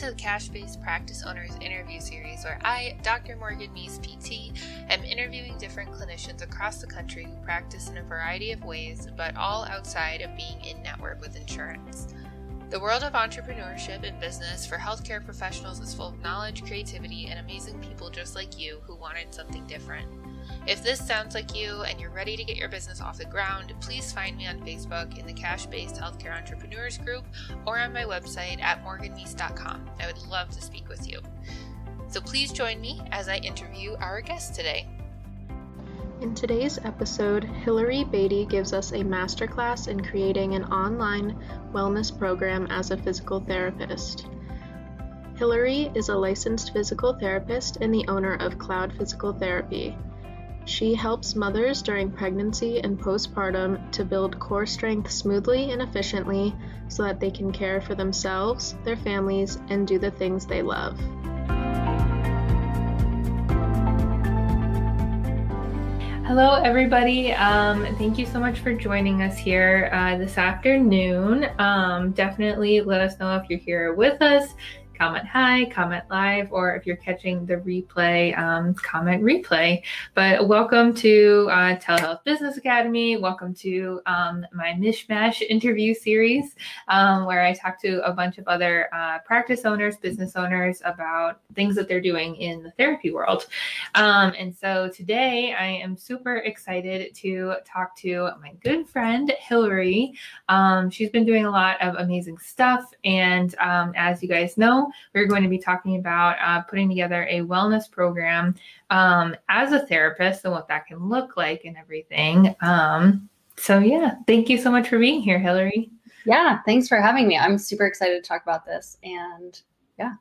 to the Cash Based Practice Owners interview series, where I, Dr. Morgan Meese, PT, am interviewing different clinicians across the country who practice in a variety of ways, but all outside of being in network with insurance. The world of entrepreneurship and business for healthcare professionals is full of knowledge, creativity, and amazing people just like you who wanted something different. If this sounds like you and you're ready to get your business off the ground, please find me on Facebook in the Cash Based Healthcare Entrepreneurs group or on my website at morganmeese.com. I would love to speak with you. So please join me as I interview our guest today. In today's episode, Hilary Battey gives us a masterclass in creating an online wellness program as a physical therapist. Hilary is a licensed physical therapist and the owner of Cloud Physical Therapy, she helps mothers during pregnancy and postpartum to build core strength smoothly and efficiently so that they can care for themselves, their families, and do the things they love. Hello, everybody. Um, thank you so much for joining us here uh, this afternoon. Um, definitely let us know if you're here with us comment hi, comment live, or if you're catching the replay, um, comment replay. But welcome to uh, Telehealth Business Academy. Welcome to um, my Mishmash interview series, um, where I talk to a bunch of other uh, practice owners, business owners about things that they're doing in the therapy world. Um, and so today I am super excited to talk to my good friend, Hilary. Um, she's been doing a lot of amazing stuff. And um, as you guys know, we're going to be talking about uh, putting together a wellness program um, as a therapist and what that can look like and everything. Um, so, yeah, thank you so much for being here, Hilary. Yeah, thanks for having me. I'm super excited to talk about this. And yeah.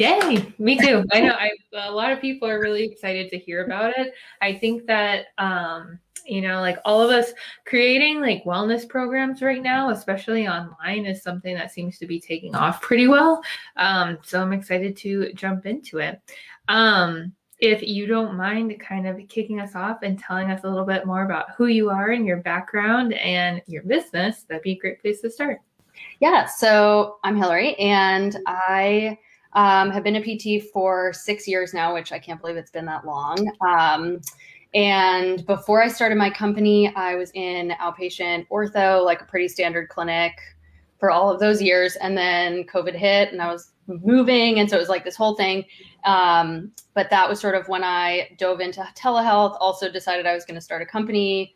Yay, me too. I know I, a lot of people are really excited to hear about it. I think that um, you know like all of us creating like wellness programs right now especially online is something that seems to be taking off pretty well um, so i'm excited to jump into it um, if you don't mind kind of kicking us off and telling us a little bit more about who you are and your background and your business that'd be a great place to start yeah so i'm hilary and i um, have been a pt for six years now which i can't believe it's been that long um, and before I started my company, I was in outpatient ortho, like a pretty standard clinic for all of those years. And then COVID hit and I was moving. And so it was like this whole thing. Um, but that was sort of when I dove into telehealth, also decided I was going to start a company.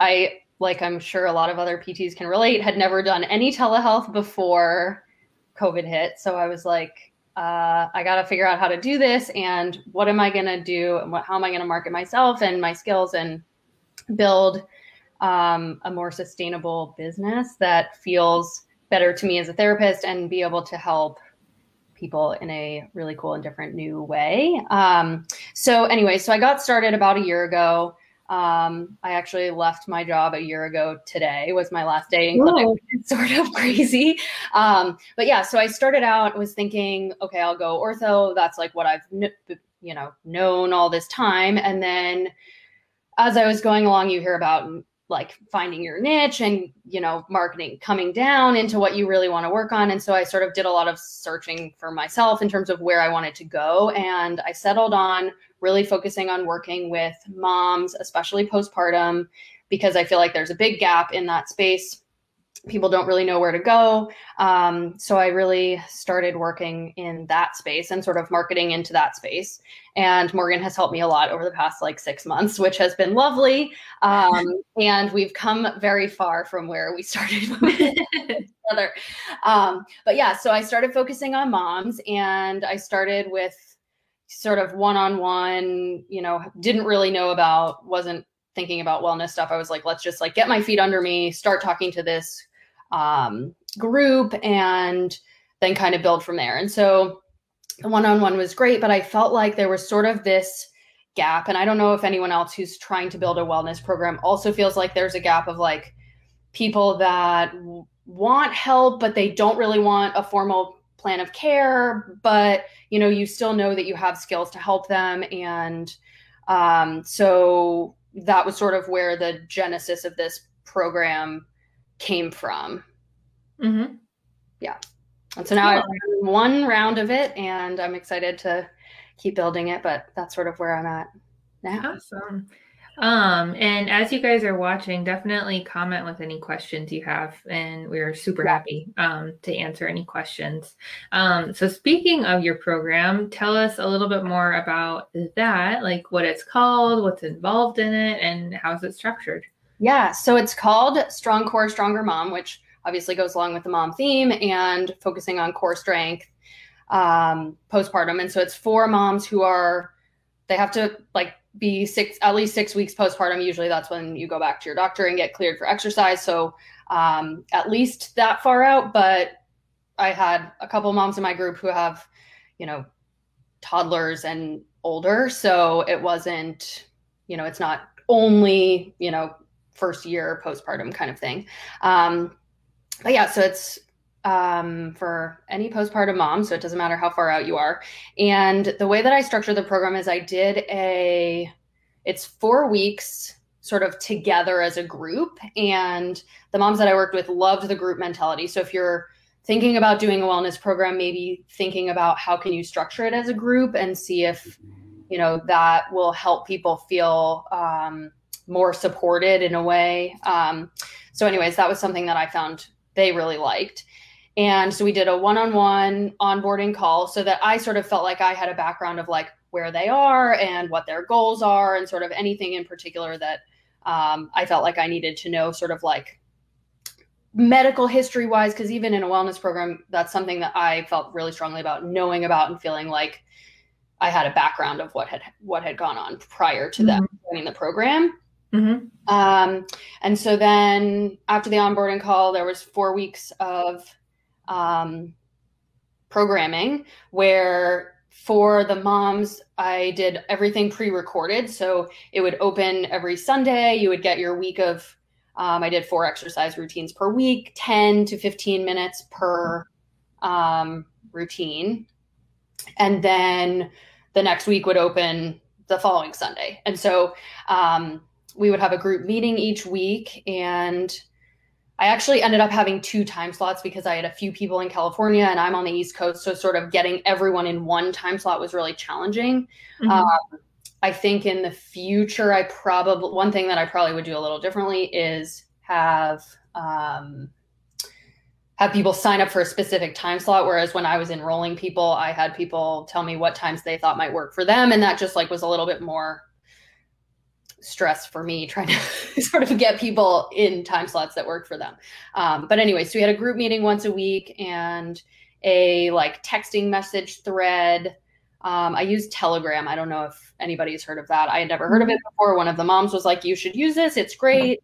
I, like I'm sure a lot of other PTs can relate, had never done any telehealth before COVID hit. So I was like, uh, I got to figure out how to do this and what am I going to do and what, how am I going to market myself and my skills and build um, a more sustainable business that feels better to me as a therapist and be able to help people in a really cool and different new way. Um, so anyway, so I got started about a year ago. Um, I actually left my job a year ago today was my last day in clinic. It's sort of crazy. Um, but yeah, so I started out was thinking, okay, I'll go ortho. That's like what I've, you know, known all this time. And then as I was going along, you hear about like finding your niche and, you know, marketing coming down into what you really want to work on. And so I sort of did a lot of searching for myself in terms of where I wanted to go. And I settled on really focusing on working with moms, especially postpartum, because I feel like there's a big gap in that space. People don't really know where to go. Um, so I really started working in that space and sort of marketing into that space. And Morgan has helped me a lot over the past like six months, which has been lovely. Um, and we've come very far from where we started. Um, but yeah, so I started focusing on moms and I started with sort of one-on-one you know didn't really know about wasn't thinking about wellness stuff. I was like let's just like get my feet under me start talking to this um, group and then kind of build from there. And so the one-on-one was great but i felt like there was sort of this gap and i don't know if anyone else who's trying to build a wellness program also feels like there's a gap of like people that want help but they don't really want a formal plan of care, but you know, you still know that you have skills to help them. And um, so that was sort of where the genesis of this program came from. Mm-hmm. Yeah. And so now I've done one round of it and I'm excited to keep building it, but that's sort of where I'm at now. Awesome. Um, and as you guys are watching, definitely comment with any questions you have, and we're super happy um, to answer any questions. Um, so, speaking of your program, tell us a little bit more about that, like what it's called, what's involved in it, and how's it structured. Yeah, so it's called Strong Core, Stronger Mom, which obviously goes along with the mom theme and focusing on core strength um, postpartum. And so it's for moms who are, they have to like be six at least six weeks postpartum usually that's when you go back to your doctor and get cleared for exercise. So um, at least that far out but i had a couple moms in my group who have you know toddlers and older. So it wasn't you know it's not only you know first year postpartum kind of thing. Um, but yeah so it's um, for any postpartum mom, so it doesn't matter how far out you are. And the way that I structured the program is I did a, it's four weeks sort of together as a group. And the moms that I worked with loved the group mentality. So if you're thinking about doing a wellness program, maybe thinking about how can you structure it as a group and see if, you know, that will help people feel um, more supported in a way. Um, so anyways, that was something that I found they really liked. And so we did a one on one onboarding call so that I sort of felt like I had a background of like where they are and what their goals are and sort of anything in particular that um, I felt like I needed to know, sort of like medical history wise. Because even in a wellness program, that's something that I felt really strongly about knowing about and feeling like I had a background of what had what had gone on prior to mm-hmm. them joining the program. Mm-hmm. Um, and so then after the onboarding call, there was four weeks of um, programming where for the moms, I did everything pre recorded. So it would open every Sunday. You would get your week of, um, I did four exercise routines per week, 10 to 15 minutes per um, routine. And then the next week would open the following Sunday. And so um, we would have a group meeting each week and I actually ended up having two time slots because I had a few people in California and I'm on the East Coast. So, sort of getting everyone in one time slot was really challenging. Mm-hmm. Um, I think in the future, I probably, one thing that I probably would do a little differently is have, um, have people sign up for a specific time slot whereas when i was enrolling people i had people tell me what times they thought might work for them and that just like was a little bit more stress for me trying to sort of get people in time slots that work for them. Um, but anyway, so we had a group meeting once a week and a like texting message thread. Um, I use Telegram. I don't know if anybody's heard of that. I had never heard of it before. One of the moms was like, "You should use this. It's great."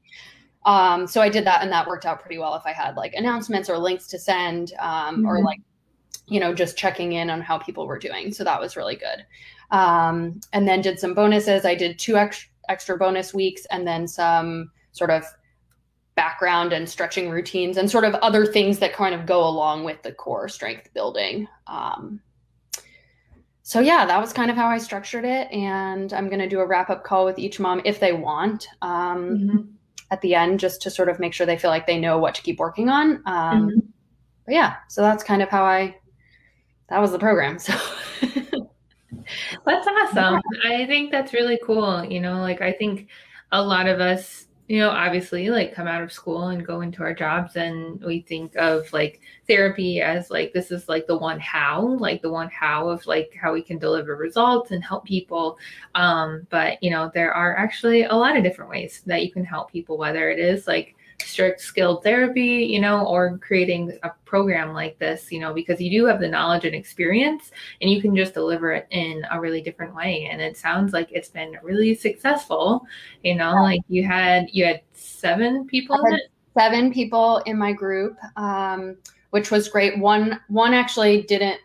Um, so I did that, and that worked out pretty well. If I had like announcements or links to send, um, mm-hmm. or like, you know, just checking in on how people were doing. So that was really good. Um, and then did some bonuses. I did two extra extra bonus weeks and then some sort of background and stretching routines and sort of other things that kind of go along with the core strength building. Um, so yeah, that was kind of how I structured it, and I'm going to do a wrap up call with each mom if they want um, mm-hmm. at the end, just to sort of make sure they feel like they know what to keep working on. Um, mm-hmm. But yeah, so that's kind of how I. That was the program. So. That's awesome. I think that's really cool. You know, like I think a lot of us, you know, obviously like come out of school and go into our jobs and we think of like therapy as like this is like the one how, like the one how of like how we can deliver results and help people. Um, but you know, there are actually a lot of different ways that you can help people, whether it is like strict skilled therapy, you know, or creating a program like this, you know, because you do have the knowledge and experience and you can just deliver it in a really different way. And it sounds like it's been really successful. You know, yeah. like you had you had seven people Seven people in my group, um, which was great. One one actually didn't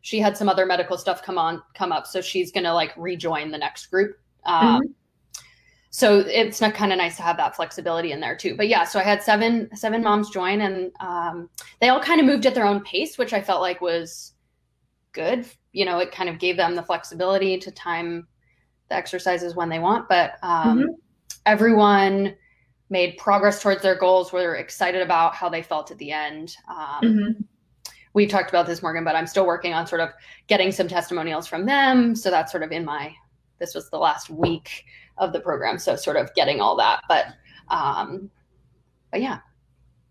she had some other medical stuff come on come up. So she's gonna like rejoin the next group. Um, mm-hmm so it's not kind of nice to have that flexibility in there too but yeah so i had seven seven moms join and um, they all kind of moved at their own pace which i felt like was good you know it kind of gave them the flexibility to time the exercises when they want but um, mm-hmm. everyone made progress towards their goals were excited about how they felt at the end um, mm-hmm. we've talked about this, Morgan, but I'm still working on sort of getting some testimonials from them. So that's sort of in my, this was the last week of the program. So sort of getting all that. But, um, but yeah.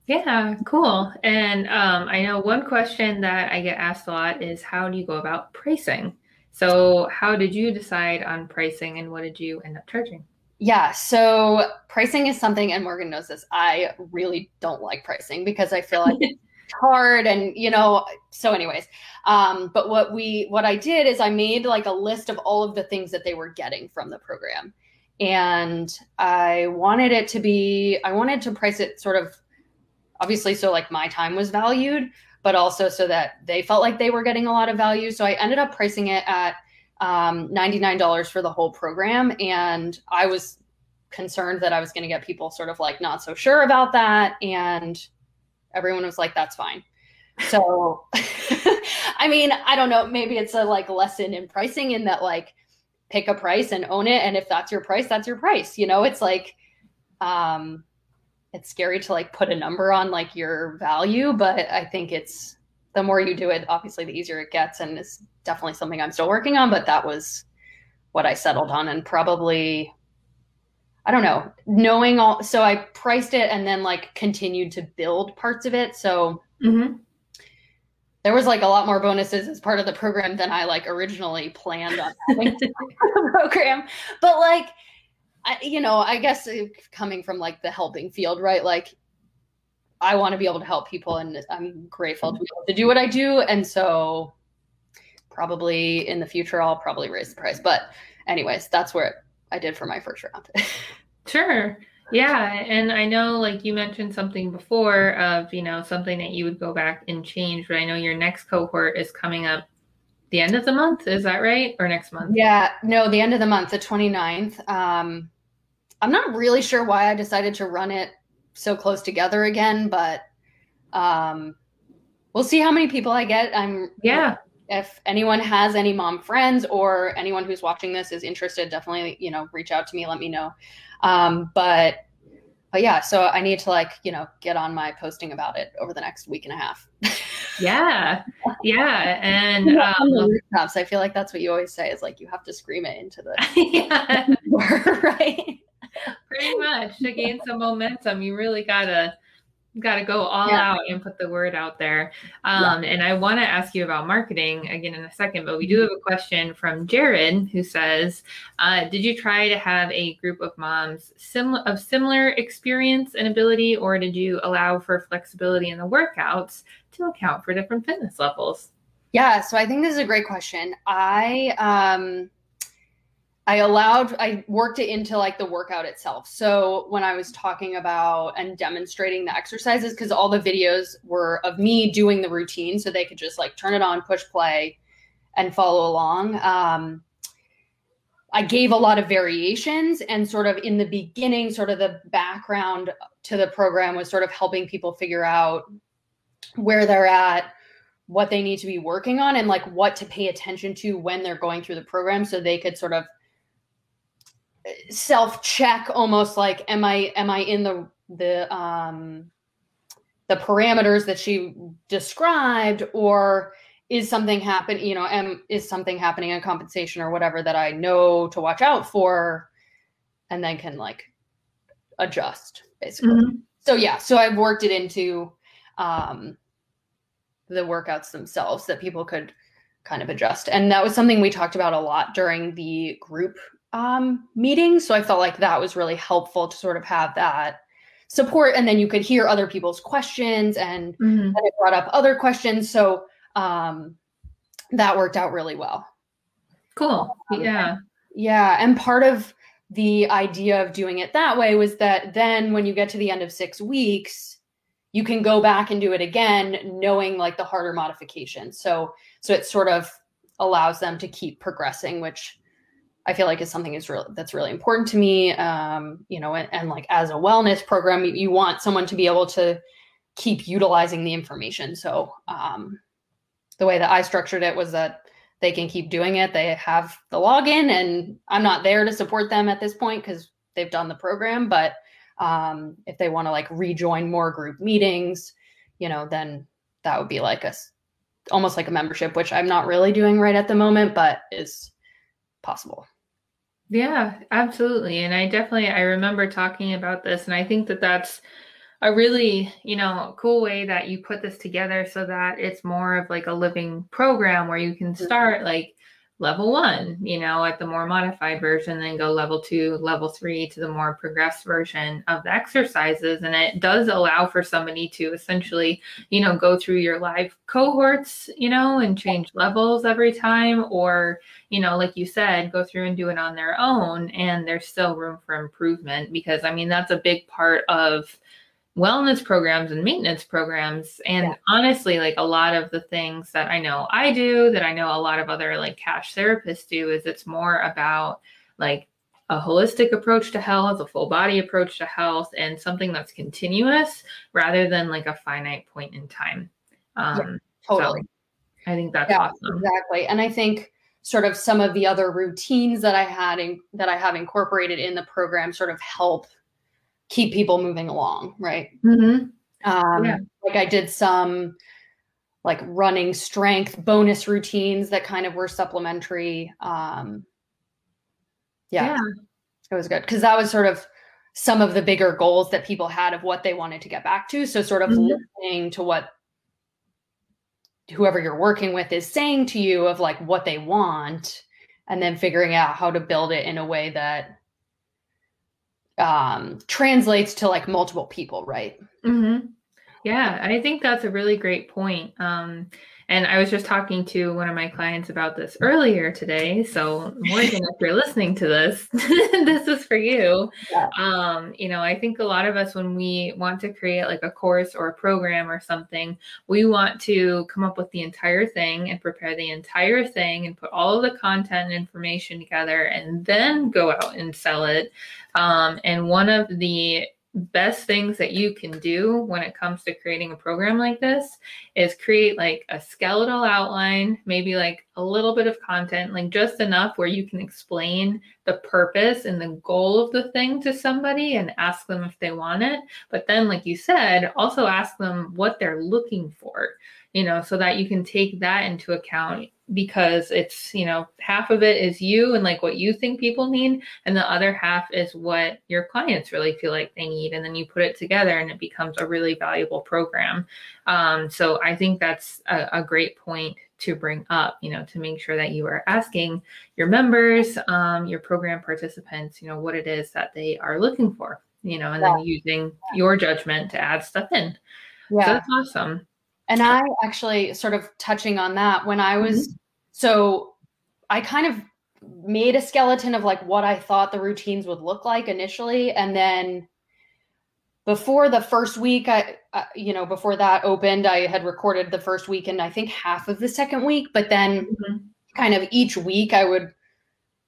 Yeah, cool. And um, I know one question that I get asked a lot is how do you go about pricing? So, how did you decide on pricing and what did you end up charging? Yeah, so pricing is something, and Morgan knows this. I really don't like pricing because I feel like it's hard, and you know. So, anyways, um, but what we what I did is I made like a list of all of the things that they were getting from the program, and I wanted it to be. I wanted to price it sort of, obviously, so like my time was valued, but also so that they felt like they were getting a lot of value. So I ended up pricing it at um, $99 for the whole program. And I was concerned that I was going to get people sort of like not so sure about that. And everyone was like, that's fine. So, I mean, I don't know. Maybe it's a like lesson in pricing in that like pick a price and own it. And if that's your price, that's your price. You know, it's like, um, it's scary to like put a number on like your value, but I think it's the more you do it, obviously the easier it gets. And it's definitely something I'm still working on, but that was what I settled on and probably I don't know, knowing all so I priced it and then like continued to build parts of it. So mm-hmm. There was like a lot more bonuses as part of the program than I like originally planned on having the program. But like I, you know, I guess uh, coming from like the helping field, right? Like, I want to be able to help people, and I'm grateful to be able to do what I do. And so, probably in the future, I'll probably raise the price. But, anyways, that's where I did for my first round. sure. Yeah. And I know, like, you mentioned something before of, you know, something that you would go back and change, but I know your next cohort is coming up the end of the month. Is that right? Or next month? Yeah, no, the end of the month, the 29th. Um, I'm not really sure why I decided to run it so close together again, but um, we'll see how many people I get. I'm yeah. If anyone has any mom friends or anyone who's watching this is interested, definitely you know reach out to me. Let me know. Um, but but yeah, so I need to like you know get on my posting about it over the next week and a half. yeah. Yeah and um, rooftops. I feel like that's what you always say is like you have to scream it into the yeah. right? Pretty much. To gain some momentum. You really gotta got to go all yeah. out and put the word out there. Um, yeah. And I want to ask you about marketing again in a second, but we do mm-hmm. have a question from Jared who says, uh, "Did you try to have a group of moms similar of similar experience and ability, or did you allow for flexibility in the workouts to account for different fitness levels?" Yeah, so I think this is a great question. I um, I allowed, I worked it into like the workout itself. So when I was talking about and demonstrating the exercises, because all the videos were of me doing the routine, so they could just like turn it on, push play, and follow along. Um, I gave a lot of variations, and sort of in the beginning, sort of the background to the program was sort of helping people figure out where they're at, what they need to be working on, and like what to pay attention to when they're going through the program so they could sort of self check almost like am i am i in the the um the parameters that she described or is something happen you know am is something happening in compensation or whatever that i know to watch out for and then can like adjust basically mm-hmm. so yeah so i've worked it into um the workouts themselves that people could kind of adjust and that was something we talked about a lot during the group um, meetings. So I felt like that was really helpful to sort of have that support. And then you could hear other people's questions and, mm-hmm. and it brought up other questions. So um, that worked out really well. Cool. Um, yeah. Yeah. And part of the idea of doing it that way was that then when you get to the end of six weeks, you can go back and do it again, knowing like the harder modifications. So, so it sort of allows them to keep progressing, which I feel like is something is really that's really important to me. Um, you know, and, and like as a wellness program, you, you, want someone to be able to keep utilizing the information. So um, the way that I structured it was that they can keep doing it. They have the login, and I'm not there to support them at this point because they've done the program. But um, if they want to like rejoin more group meetings, you know, then that would be like a almost like a membership, which I'm not really doing right at the moment, but is possible. Yeah, absolutely. And I definitely I remember talking about this and I think that that's a really, you know, cool way that you put this together so that it's more of like a living program where you can mm-hmm. start like level one, you know, at the more modified version, then go level two, level three to the more progressed version of the exercises. And it does allow for somebody to essentially, you know, go through your live cohorts, you know, and change levels every time, or, you know, like you said, go through and do it on their own. And there's still room for improvement because, I mean, that's a big part of wellness programs and maintenance programs. And yeah. honestly like a lot of the things that i know i do that i know a lot of other like cash therapists do is it's more about like a holistic approach to health a full body approach to health and something that's continuous rather than like a finite point in time. Um yeah, totally. So i think that's yeah, awesome. exactly. And i think sort of some of the other routines that i had in, that i have incorporated in the program sort of help keep people moving along, right? Mm-hmm. Um, yeah. Like I did some like running strength bonus routines that kind of were supplementary. Um, yeah, yeah. it was good because that was sort of some of the bigger goals that people had of what they wanted to get back to. So, sort of mm-hmm. listening to what whoever you're working with is saying to you of like what they want, and then figuring out how to build it in a way that um, translates to like multiple people, right? Mm-hmm. Yeah, I think that's a really great point. Um, and I was just talking to one of my clients about this earlier today. So Morgan, if you're listening to this, this is for you. Yeah. Um, you know, I think a lot of us, when we want to create like a course or a program or something, we want to come up with the entire thing and prepare the entire thing and put all of the content and information together and then go out and sell it. Um, and one of the best things that you can do when it comes to creating a program like this is create like a skeletal outline, maybe like a little bit of content, like just enough where you can explain the purpose and the goal of the thing to somebody and ask them if they want it. But then, like you said, also ask them what they're looking for, you know, so that you can take that into account because it's you know half of it is you and like what you think people need and the other half is what your clients really feel like they need and then you put it together and it becomes a really valuable program. Um, so i think that's a, a, great point to bring up you know to make sure that you are asking your members um, your program participants you know what it is that they are looking for you know and yeah. then using your judgment to add stuff in. Yeah. so that's awesome and I actually sort of touching on that when I was mm-hmm. so I kind of made a skeleton of like what I thought the routines would look like initially and then before the first week I uh, you know before that opened I had recorded the first week and I think half of the second week but then mm-hmm. kind of each week I would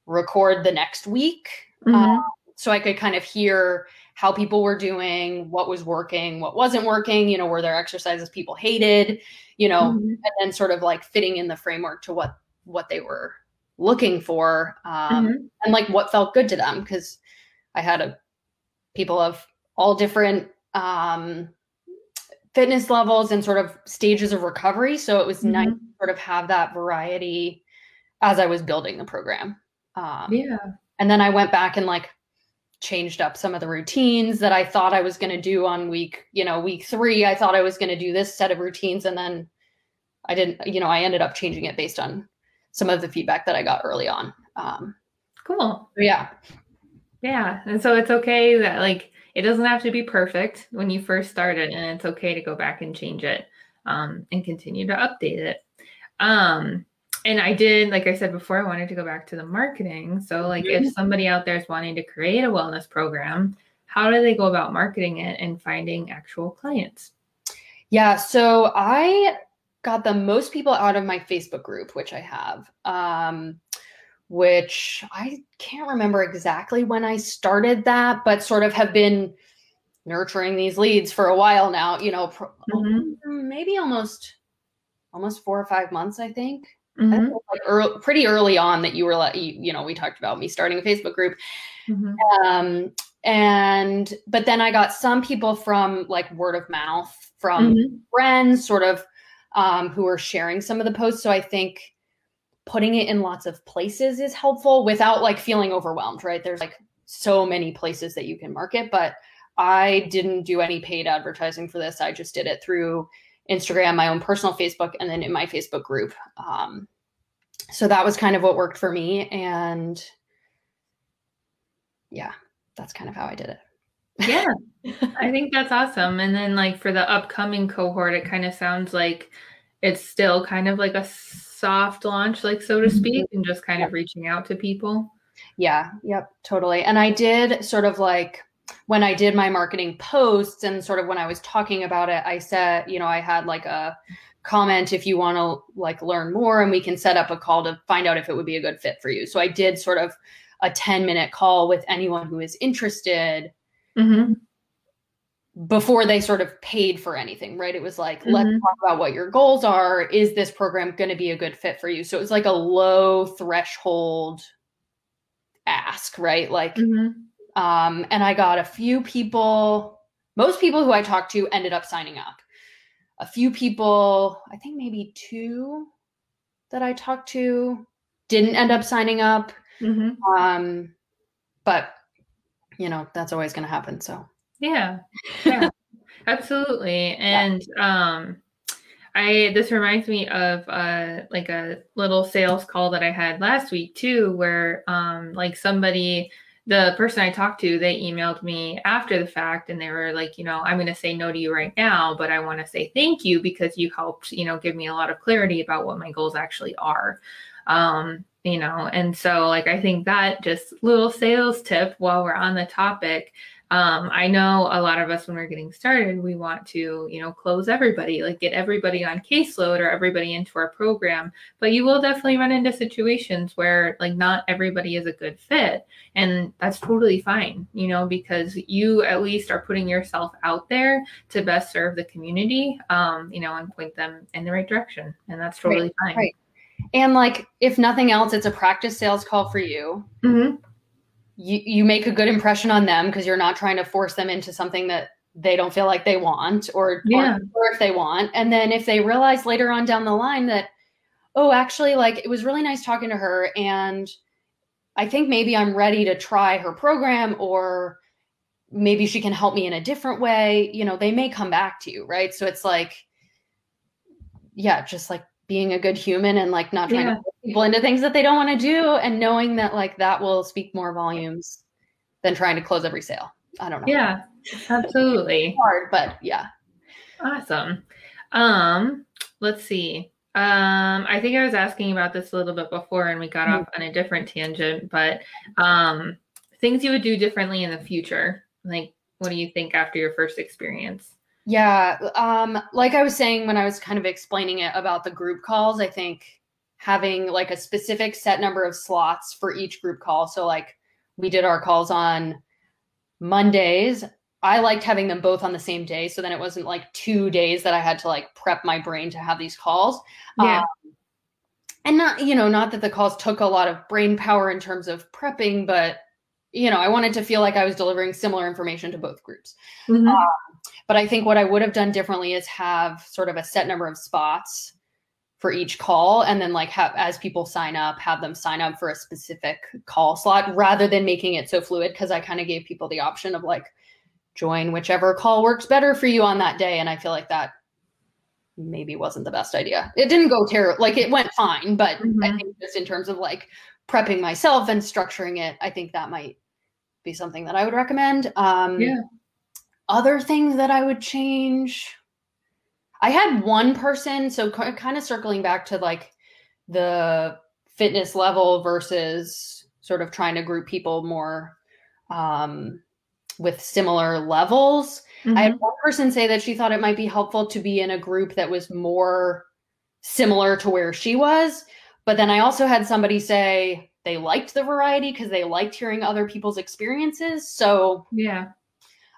record the next week mm-hmm. uh, so I could kind of hear how people were doing, what was working, what wasn't working, you know, were there exercises people hated, you know, mm-hmm. and then sort of like fitting in the framework to what what they were looking for um, mm-hmm. and like what felt good to them because I had a people of all different um, fitness levels and sort of stages of recovery. So it was mm-hmm. nice to sort of have that variety as I was building the program. Um, yeah. And then I went back and like changed up some of the routines that I thought I was going to do on week, you know, week three. I thought I was going to do this set of routines. And then I didn't, you know, I ended up changing it based on some of the feedback that I got early on. Um, cool. Yeah. Yeah. And so it's okay that, like, it doesn't have to be perfect when you first started, and it's okay to go back and change it um, and continue to update it. Um, and I did, like I said before, I wanted to go back to the marketing. So, like, mm-hmm. if somebody out there is wanting to create a wellness program, how do they go about marketing it and finding actual clients? Yeah, so I got the most people out of my Facebook group, which I have, um, which I can't remember exactly when I started that, but sort of have been nurturing these leads for a while now. You know, mm-hmm. maybe almost almost four or five months, I think. Mm-hmm. Like early, pretty early on that you were like, you, you, know, we talked about me starting a Facebook group. Mm-hmm. Um, and, but then I got some people from like word of mouth from mm-hmm. friends, sort of um, who are sharing some of the posts. So I think putting it in lots of places is helpful without like feeling overwhelmed, right? There's like so many places that you can market, but I didn't do any paid advertising for this. I just did it through Instagram, my own personal Facebook, and then in my Facebook group. Um, so that was kind of what worked for me. And yeah, that's kind of how I did it. yeah, I think that's awesome. And then, like, for the upcoming cohort, it kind of sounds like it's still kind of like a soft launch, like, so to mm-hmm. speak, and just kind of reaching out to people. Yeah, yep, totally. And I did sort of like when I did my marketing posts and sort of when I was talking about it, I said, you know, I had like a comment if you want to like learn more and we can set up a call to find out if it would be a good fit for you. So I did sort of a 10 minute call with anyone who is interested mm-hmm. before they sort of paid for anything, right? It was like, mm-hmm. let's talk about what your goals are. Is this program going to be a good fit for you? So it was like a low threshold ask, right? Like, mm-hmm. Um, and I got a few people, most people who I talked to ended up signing up. A few people, I think maybe two that I talked to didn't end up signing up. Mm-hmm. Um, but you know, that's always going to happen. So yeah, yeah, absolutely. And yeah. um, I this reminds me of uh like a little sales call that I had last week too, where um like somebody the person I talked to, they emailed me after the fact and they were like, you know, I'm going to say no to you right now, but I want to say thank you because you helped, you know, give me a lot of clarity about what my goals actually are. Um, you know, and so like I think that just little sales tip while we're on the topic um, I know a lot of us, when we're getting started, we want to, you know, close everybody, like get everybody on caseload or everybody into our program. But you will definitely run into situations where, like, not everybody is a good fit. And that's totally fine, you know, because you at least are putting yourself out there to best serve the community, um, you know, and point them in the right direction. And that's totally right, fine. Right. And, like, if nothing else, it's a practice sales call for you. Mm-hmm you, you make a good impression on them because you're not trying to force them into something that they don't feel like they want or, yeah. or if they want. And then if they realize later on down the line that, oh, actually, like it was really nice talking to her and I think maybe I'm ready to try her program or maybe she can help me in a different way, you know, they may come back to you, right? So it's like, yeah, just like being a good human and like not trying yeah. to put people into things that they don't want to do and knowing that like that will speak more volumes than trying to close every sale. I don't know. Yeah, absolutely. hard, but yeah. Awesome. Um, let's see. Um, I think I was asking about this a little bit before and we got mm-hmm. off on a different tangent, but um things you would do differently in the future. Like what do you think after your first experience? Yeah. Um, like I was saying when I was kind of explaining it about the group calls, I think having like a specific set number of slots for each group call. So like we did our calls on Mondays. I liked having them both on the same day. So then it wasn't like two days that I had to like prep my brain to have these calls. Yeah. Um, and not, you know, not that the calls took a lot of brain power in terms of prepping, but you know, I wanted to feel like I was delivering similar information to both groups. Mm-hmm. Um, but I think what I would have done differently is have sort of a set number of spots for each call and then like have as people sign up have them sign up for a specific call slot rather than making it so fluid because i kind of gave people the option of like join whichever call works better for you on that day and i feel like that maybe wasn't the best idea. It didn't go terrible like it went fine but mm-hmm. i think just in terms of like prepping myself and structuring it i think that might be something that i would recommend. Um yeah other things that I would change. I had one person, so kind of circling back to like the fitness level versus sort of trying to group people more um, with similar levels. Mm-hmm. I had mm-hmm. one person say that she thought it might be helpful to be in a group that was more similar to where she was. But then I also had somebody say they liked the variety because they liked hearing other people's experiences. So, yeah,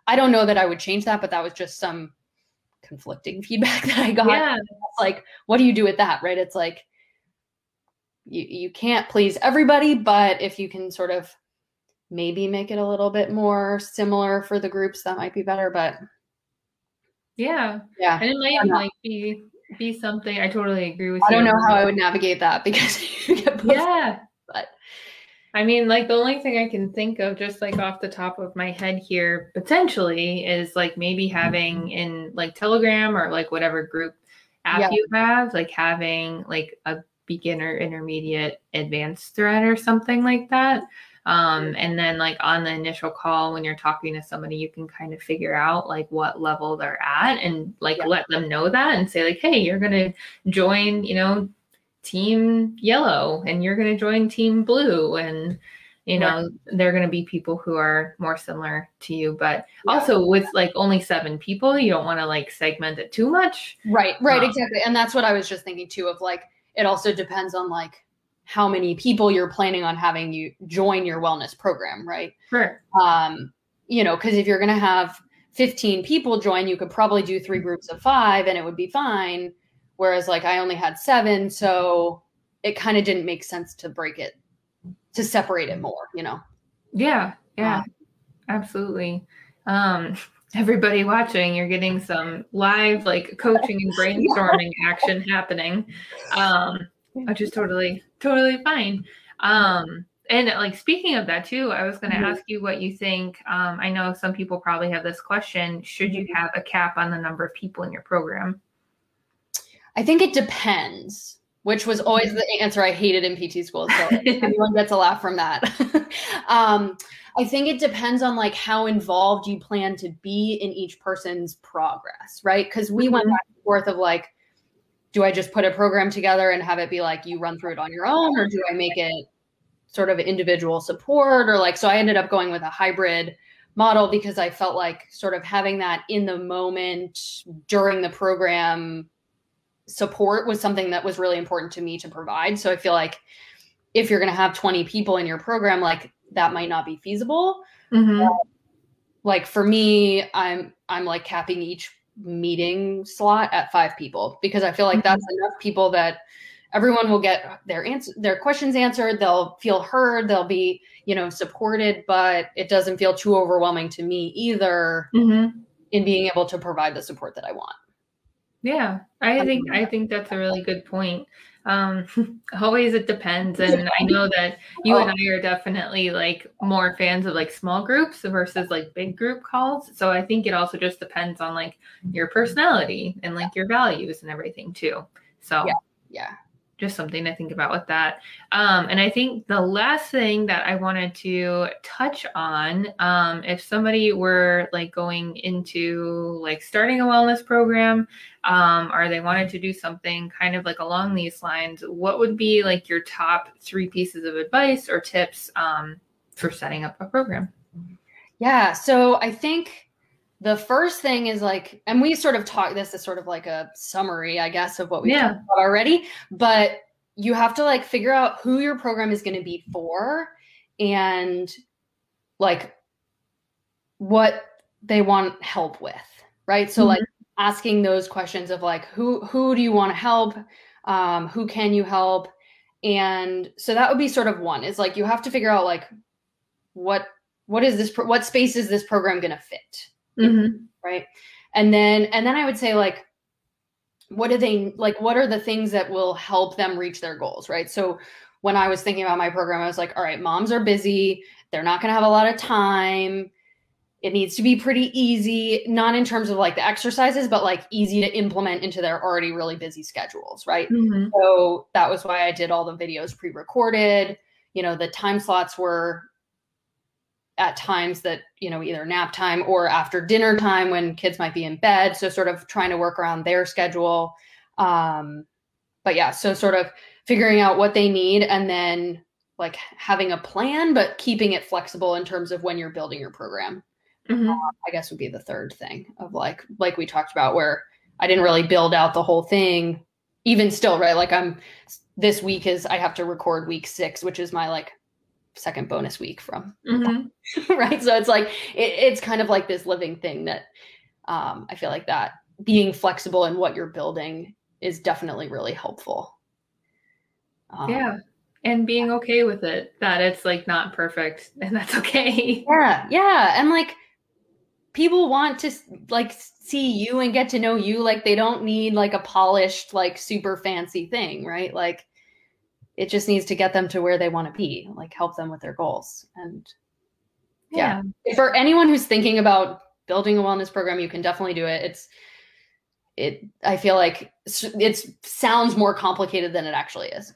I don't know that I would change that, but that was just some conflicting feedback that I got. Yeah. Like, what do you do with that? Right. It's like you, you can't please everybody, but if you can sort of maybe make it a little bit more similar for the groups, that might be better. But yeah. Yeah. And it might like be be something. I totally agree with I you. don't know how I would navigate that because you get Yeah. but I mean, like the only thing I can think of, just like off the top of my head here, potentially is like maybe having in like Telegram or like whatever group app Yeah. you have, like having like a beginner, intermediate, advanced thread or something like that. Um, and then like on the initial call when you're talking to somebody, you can kind of figure out like what level they're at and like Yeah. let them know that and say like, hey, you're gonna join, you know, team yellow and you're going to join team blue and you know they're going to be people who are more similar to you but Yeah. also with like only seven people you don't want to like segment it too much right, right, Um, exactly. And that's what I was just thinking too of like it also depends on like how many people you're planning on having you join your wellness program, right? sure um, you know, because if you're going to have 15 people join, you could probably do three groups of five and it would be fine. Whereas, like, I only had seven. So it kind of didn't make sense to break it, to separate it more, you know? yeah yeah absolutely. Um everybody watching you're getting some live like coaching and brainstorming action happening. Um which is totally totally fine. Um and like speaking of that too i was going to Mhm. ask you what you think. Um i know some people probably have this question should you have a cap on the number of people in your program I think it depends, which was always the answer I hated in PT school. So everyone gets a laugh from that. um, I think it depends on like how involved you plan to be in each person's progress, right? Because we went Mhm. back and forth of like, do I just put a program together and have it be like you run through it on your own, or do I make it sort of individual support, or like so? I ended up going with a hybrid model because I felt like sort of having that in the moment during the program support was something that was really important to me to provide. So I feel like if you're going to have 20 people in your program, like that might not be feasible. Mhm. Like for me, I'm I'm like capping each meeting slot at five people because I feel like that's enough people that everyone will get their answer their questions answered they'll feel heard they'll be you know supported but it doesn't feel too overwhelming to me either Mhm. in being able to provide the support that i want Yeah, I think I think that's a really good point. Um, always it depends, and I know that you and I are definitely like more fans of like small groups versus like big group calls. So I think it also just depends on like your personality and like your values and everything too. So Yeah. yeah just something to think about with that. Um, and I think the last thing that I wanted to touch on, um, if somebody were like going into like starting a wellness program, um, or they wanted to do something kind of like along these lines, what would be like your top three pieces of advice or tips um, for setting up a program? Yeah. So I think the first thing is like, and we sort of talked this is sort of like a summary, I guess, of what we Yeah. talked about already. But you have to like figure out who your program is going to be for and like what they want help with. Right. So like asking those questions of like who who do you want to help? Um, who can you help? And so that would be sort of one is like you have to figure out like what what is this pro- what space is this program going to fit Mhm. right and then and then i would say like what do they like what are the things that will help them reach their goals right so when i was thinking about my program i was like all right moms are busy they're not going to have a lot of time it needs to be pretty easy not in terms of like the exercises but like easy to implement into their already really busy schedules right Mhm. so that was why I did all the videos pre-recorded. You know, the time slots were at times that, you know, either nap time or after dinner time when kids might be in bed. So sort of trying to work around their schedule. Um, but yeah, so sort of figuring out what they need and then like having a plan, but keeping it flexible in terms of when you're building your program. Mhm. I guess would be the third thing of like like we talked about where I didn't really build out the whole thing even still right like I'm this week is I have to record week 6 which is my like second bonus week from Mhm. right so it's like it, it's kind of like this living thing that um I feel like that being flexible in what you're building is definitely really helpful um, Yeah. And being okay with it, that it's like not perfect and that's okay. Yeah, yeah. And like people want to like see you and get to know you like they don't need like a polished like super fancy thing right like it just needs to get them to where they want to be like help them with their goals and yeah. yeah. For anyone who's thinking about building a wellness program you can definitely do it. It's it i feel like it sounds more complicated than it actually is.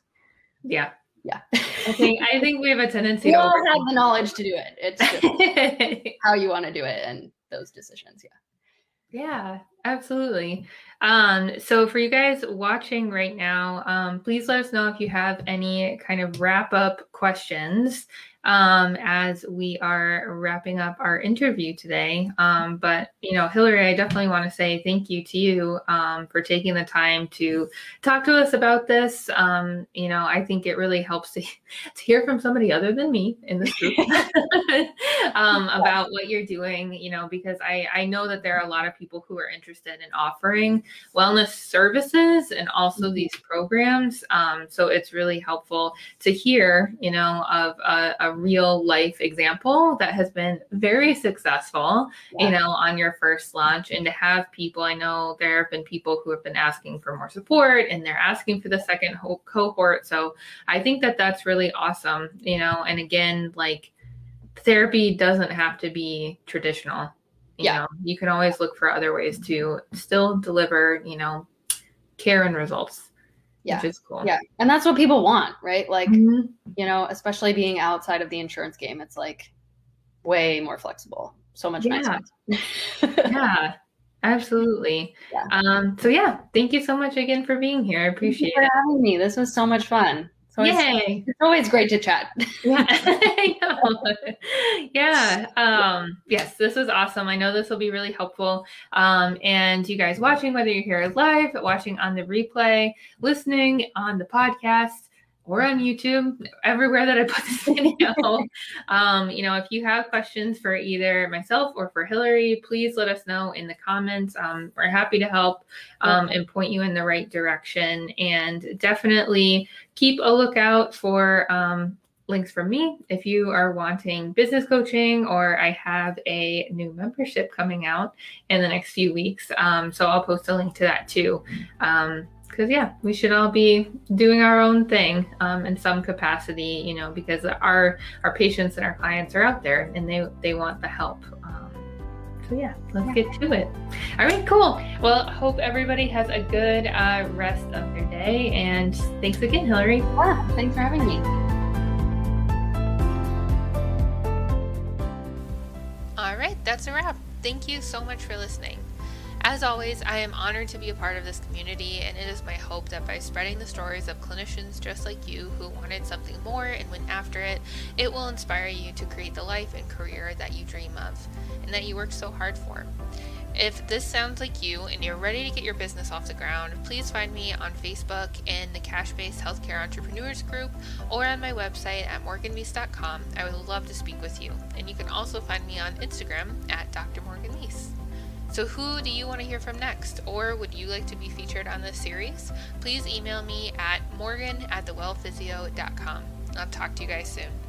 Yeah. Yeah. I think i think we have a tendency we to all have the knowledge to do it. It's how you want to do it and those decisions yeah yeah absolutely. Um, so for you guys watching right now um, please let us know if you have any kind of wrap up questions um, as we are wrapping up our interview today. Um, but, you know, Hilary, I definitely want to say thank you to you um, for taking the time to talk to us about this. Um, you know, I think it really helps to, to hear from somebody other than me in this group um, about what you're doing, you know, because I, I know that there are a lot of people who are interested in offering wellness services and also mm-hmm. these programs. Um, so it's really helpful to hear, you know, of a, a real life example that has been very successful, yeah. you know, on your first launch. And to have people, I know there have been people who have been asking for more support and they're asking for the second cohort. So I think that that's really awesome, you know, and again, like therapy doesn't have to be traditional. You yeah. know, you can always look for other ways to still deliver, you know, care and results yeah. which is cool. Yeah. And that's what people want, right? Like, mm-hmm. you know, especially being outside of the insurance game, it's like way more flexible. So much yeah. nicer. yeah. Absolutely. Yeah. Um, so yeah, thank you so much again for being here. I appreciate for it. having me. This was so much fun. So Yay. It's, it's always great to chat. yeah. yeah. Um, yes, this is awesome. I know this will be really helpful. Um, and you guys watching, whether you're here live, watching on the replay, listening on the podcast, or on YouTube, everywhere that I put this video. um, you know, if you have questions for either myself or for Hilary, please let us know in the comments. Um, we're happy to help um, and point you in the right direction. And definitely keep a lookout for um, links from me if you are wanting business coaching or i have a new membership coming out in the next few weeks um, so i'll post a link to that too um, because yeah, we should all be doing our own thing um, in some capacity, you know, because our our patients and our clients are out there and they they want the help. Um, so yeah, let's yeah. get to it. All right, cool. Well, hope everybody has a good uh, rest of their day, and thanks again, Hilary. Yeah, thanks for having me. All right, that's a wrap. Thank you so much for listening. As always, I am honored to be a part of this community, and it is my hope that by spreading the stories of clinicians just like you who wanted something more and went after it, it will inspire you to create the life and career that you dream of and that you worked so hard for. If this sounds like you and you're ready to get your business off the ground, please find me on Facebook in the Cash Based Healthcare Entrepreneurs group or on my website at morganmeese.com. I would love to speak with you. And you can also find me on Instagram at Dr. Morgan Meese. So, who do you want to hear from next? Or would you like to be featured on this series? Please email me at morgan at thewellphysio.com. I'll talk to you guys soon.